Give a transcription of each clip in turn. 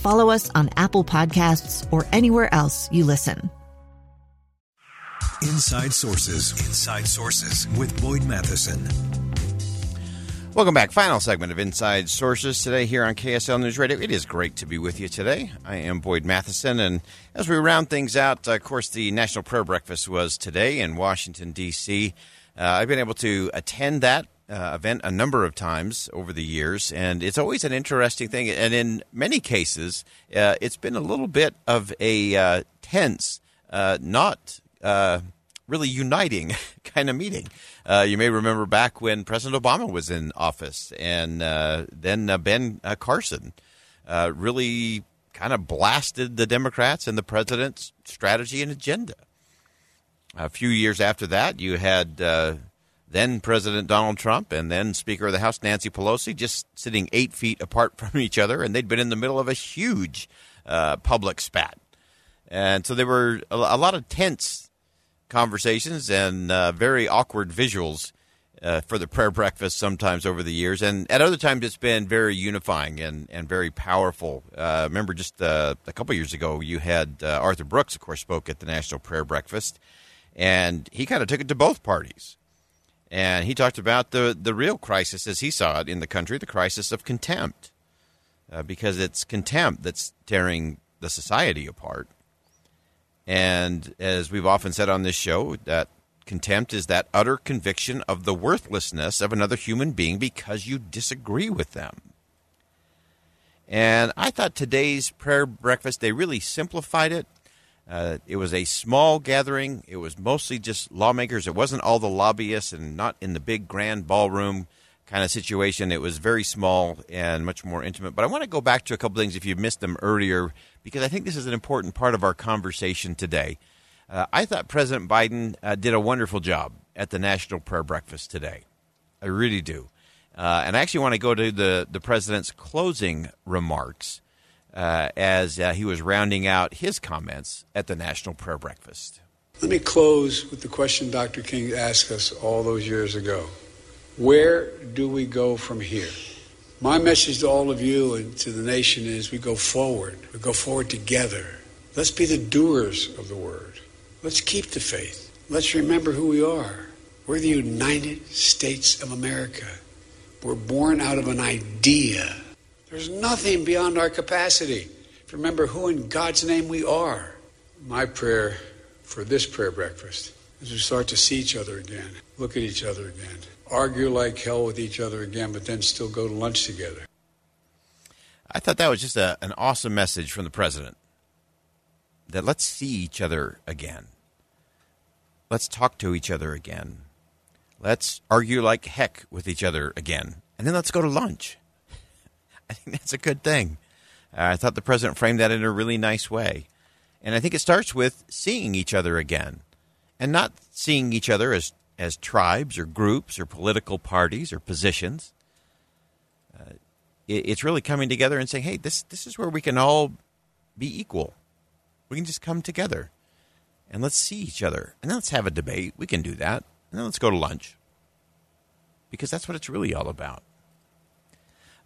follow us on Apple Podcasts, or anywhere else you listen. Inside Sources. Inside Sources with Boyd Matheson. Welcome back. Final segment of Inside Sources today here on KSL News Radio. It is great to be with you today. I am Boyd Matheson, and as we round things out, of course, the National Prayer Breakfast was today in Washington, D.C. Uh, I've been able to attend that uh, event a number of times over the years, and it's always an interesting thing. And in many cases, uh, it's been a little bit of a uh, tense, uh, not uh, really uniting kind of meeting. Uh, you may remember back when President Obama was in office, and then Ben Carson really kind of blasted the Democrats and the president's strategy and agenda. A few years after that, you had then President Donald Trump and then Speaker of the House Nancy Pelosi just sitting eight feet apart from each other, and they'd been in the middle of a huge uh, public spat. And so there were a, a lot of tense conversations and uh, very awkward visuals uh, for the prayer breakfast sometimes over the years. And at other times, it's been very unifying and, and very powerful. Uh, remember, just uh, a couple years ago, you had uh, Arthur Brooks, of course, spoke at the National Prayer Breakfast, and he kind of took it to both parties. And he talked about the, the real crisis as he saw it in the country, the crisis of contempt. Uh, because it's contempt that's tearing the society apart. And as we've often said on this show, that contempt is that utter conviction of the worthlessness of another human being because you disagree with them. And I thought today's prayer breakfast, they really simplified it uh, it was a small gathering. It was mostly just lawmakers. It wasn't all the lobbyists and not in the big grand ballroom kind of situation. It was very small and much more intimate. But I want to go back to a couple things if you missed them earlier, because I think this is an important part of our conversation today. Uh, I thought President Biden uh, did a wonderful job at the National Prayer Breakfast today. I really do. Uh, and I actually want to go to the, the president's closing remarks uh, as uh, he was rounding out his comments at the National Prayer Breakfast. Let me close with the question Dr. King asked us all those years ago Where do we go from here? My message to all of you and to the nation is we go forward. We go forward together. Let's be the doers of the word. Let's keep the faith. Let's remember who we are. We're the United States of America. We're born out of an idea there's nothing beyond our capacity. Remember who in God's name we are. My prayer for this prayer breakfast is we start to see each other again, look at each other again, argue like hell with each other again, but then still go to lunch together. I thought that was just a, an awesome message from the president that let's see each other again. Let's talk to each other again. Let's argue like heck with each other again. And then let's go to lunch. I think that's a good thing. Uh, I thought the president framed that in a really nice way. And I think it starts with seeing each other again and not seeing each other as, as tribes or groups or political parties or positions. Uh, it, it's really coming together and saying, hey, this, this is where we can all be equal. We can just come together and let's see each other and let's have a debate. We can do that. And then let's go to lunch because that's what it's really all about.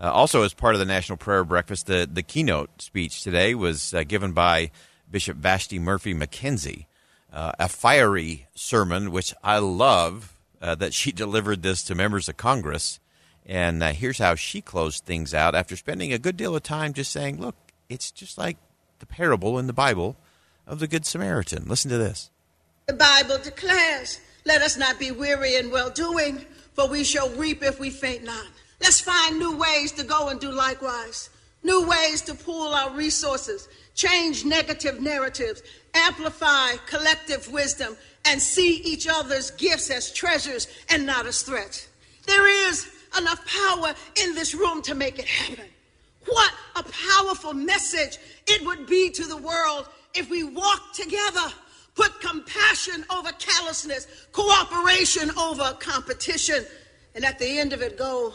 Uh, also, as part of the National Prayer Breakfast, the, the keynote speech today was uh, given by Bishop Vashti Murphy McKenzie, uh, a fiery sermon, which I love uh, that she delivered this to members of Congress. And uh, here's how she closed things out after spending a good deal of time just saying, look, it's just like the parable in the Bible of the Good Samaritan. Listen to this. The Bible declares, Let us not be weary in well doing, for we shall reap if we faint not. Let's find new ways to go and do likewise, new ways to pool our resources, change negative narratives, amplify collective wisdom, and see each other's gifts as treasures and not as threats. There is enough power in this room to make it happen. What a powerful message it would be to the world if we walked together, put compassion over callousness, cooperation over competition, and at the end of it, go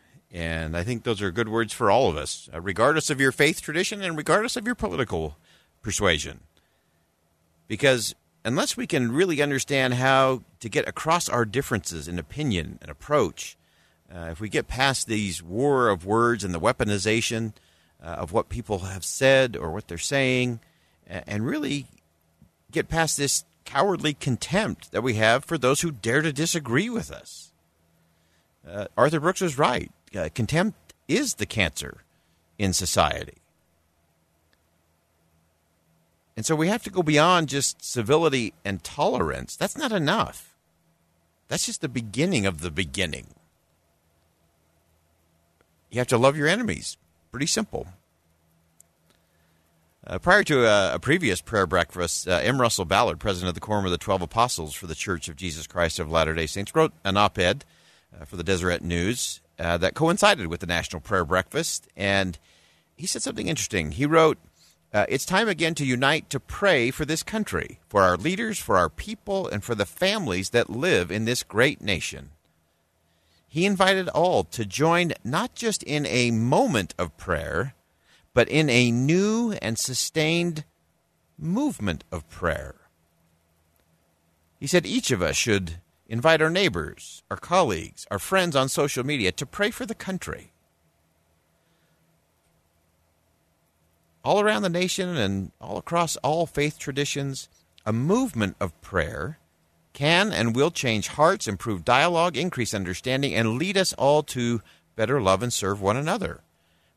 And I think those are good words for all of us, uh, regardless of your faith tradition and regardless of your political persuasion. Because unless we can really understand how to get across our differences in opinion and approach, uh, if we get past these war of words and the weaponization uh, of what people have said or what they're saying, and really get past this cowardly contempt that we have for those who dare to disagree with us. Uh, Arthur Brooks was right uh, contempt is the cancer in society. And so we have to go beyond just civility and tolerance. That's not enough. That's just the beginning of the beginning. You have to love your enemies. Pretty simple. Uh, prior to a, a, previous prayer breakfast, uh, M. Russell Ballard, president of the Quorum of the Twelve Apostles for the Church of Jesus Christ of Latter day Saints, wrote an op ed uh, for the Deseret News uh, that coincided with the National Prayer Breakfast. And he said something interesting. He wrote, uh, It's time again to unite to pray for this country, for our leaders, for our people, and for the families that live in this great nation. He invited all to join not just in a moment of prayer, but in a new and sustained movement of prayer. He said each of us should Invite our neighbors, our colleagues, our friends on social media to pray for the country. All around the nation and all across all faith traditions, a movement of prayer can and will change hearts, improve dialogue, increase understanding, and lead us all to better love and serve one another,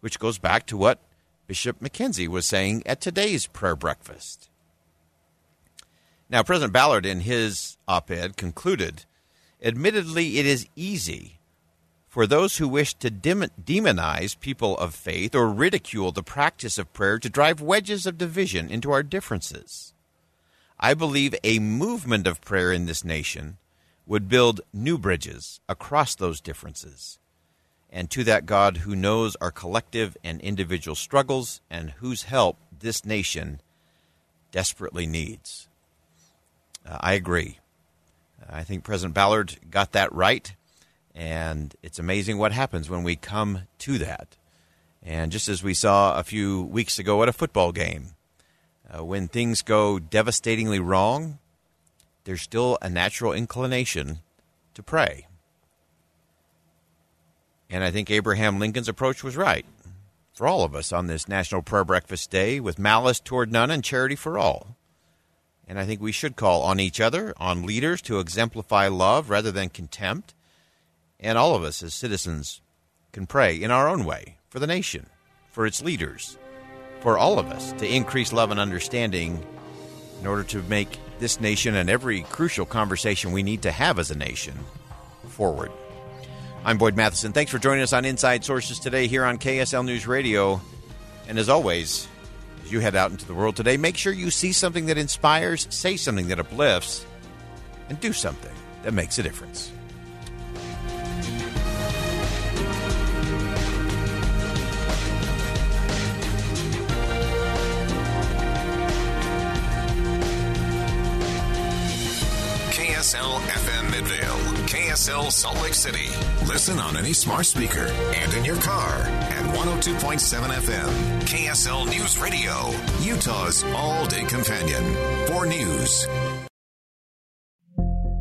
which goes back to what Bishop McKenzie was saying at today's prayer breakfast. Now, President Ballard, in his op ed, concluded Admittedly, it is easy for those who wish to demonize people of faith or ridicule the practice of prayer to drive wedges of division into our differences. I believe a movement of prayer in this nation would build new bridges across those differences. And to that God who knows our collective and individual struggles and whose help this nation desperately needs. Uh, I agree. I think President Ballard got that right, and it's amazing what happens when we come to that. And just as we saw a few weeks ago at a football game, uh, when things go devastatingly wrong, there's still a natural inclination to pray. And I think Abraham Lincoln's approach was right for all of us on this National Prayer Breakfast Day with malice toward none and charity for all. And I think we should call on each other, on leaders to exemplify love rather than contempt. And all of us as citizens can pray in our own way for the nation, for its leaders, for all of us to increase love and understanding in order to make this nation and every crucial conversation we need to have as a nation forward. I'm Boyd Matheson. Thanks for joining us on Inside Sources today here on KSL News Radio. And as always, as you head out into the world today, make sure you see something that inspires, say something that uplifts, and do something that makes a difference. KSL FM Midvale, KSL Salt Lake City. Listen on any smart speaker and in your car at 102.7 FM. KSL News Radio, Utah's all day companion for news.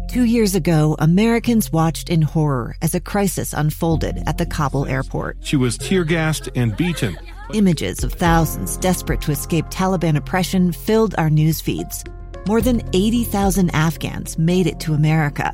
Two years ago, Americans watched in horror as a crisis unfolded at the Kabul airport. She was tear gassed and beaten. Images of thousands desperate to escape Taliban oppression filled our news feeds. More than 80,000 Afghans made it to America.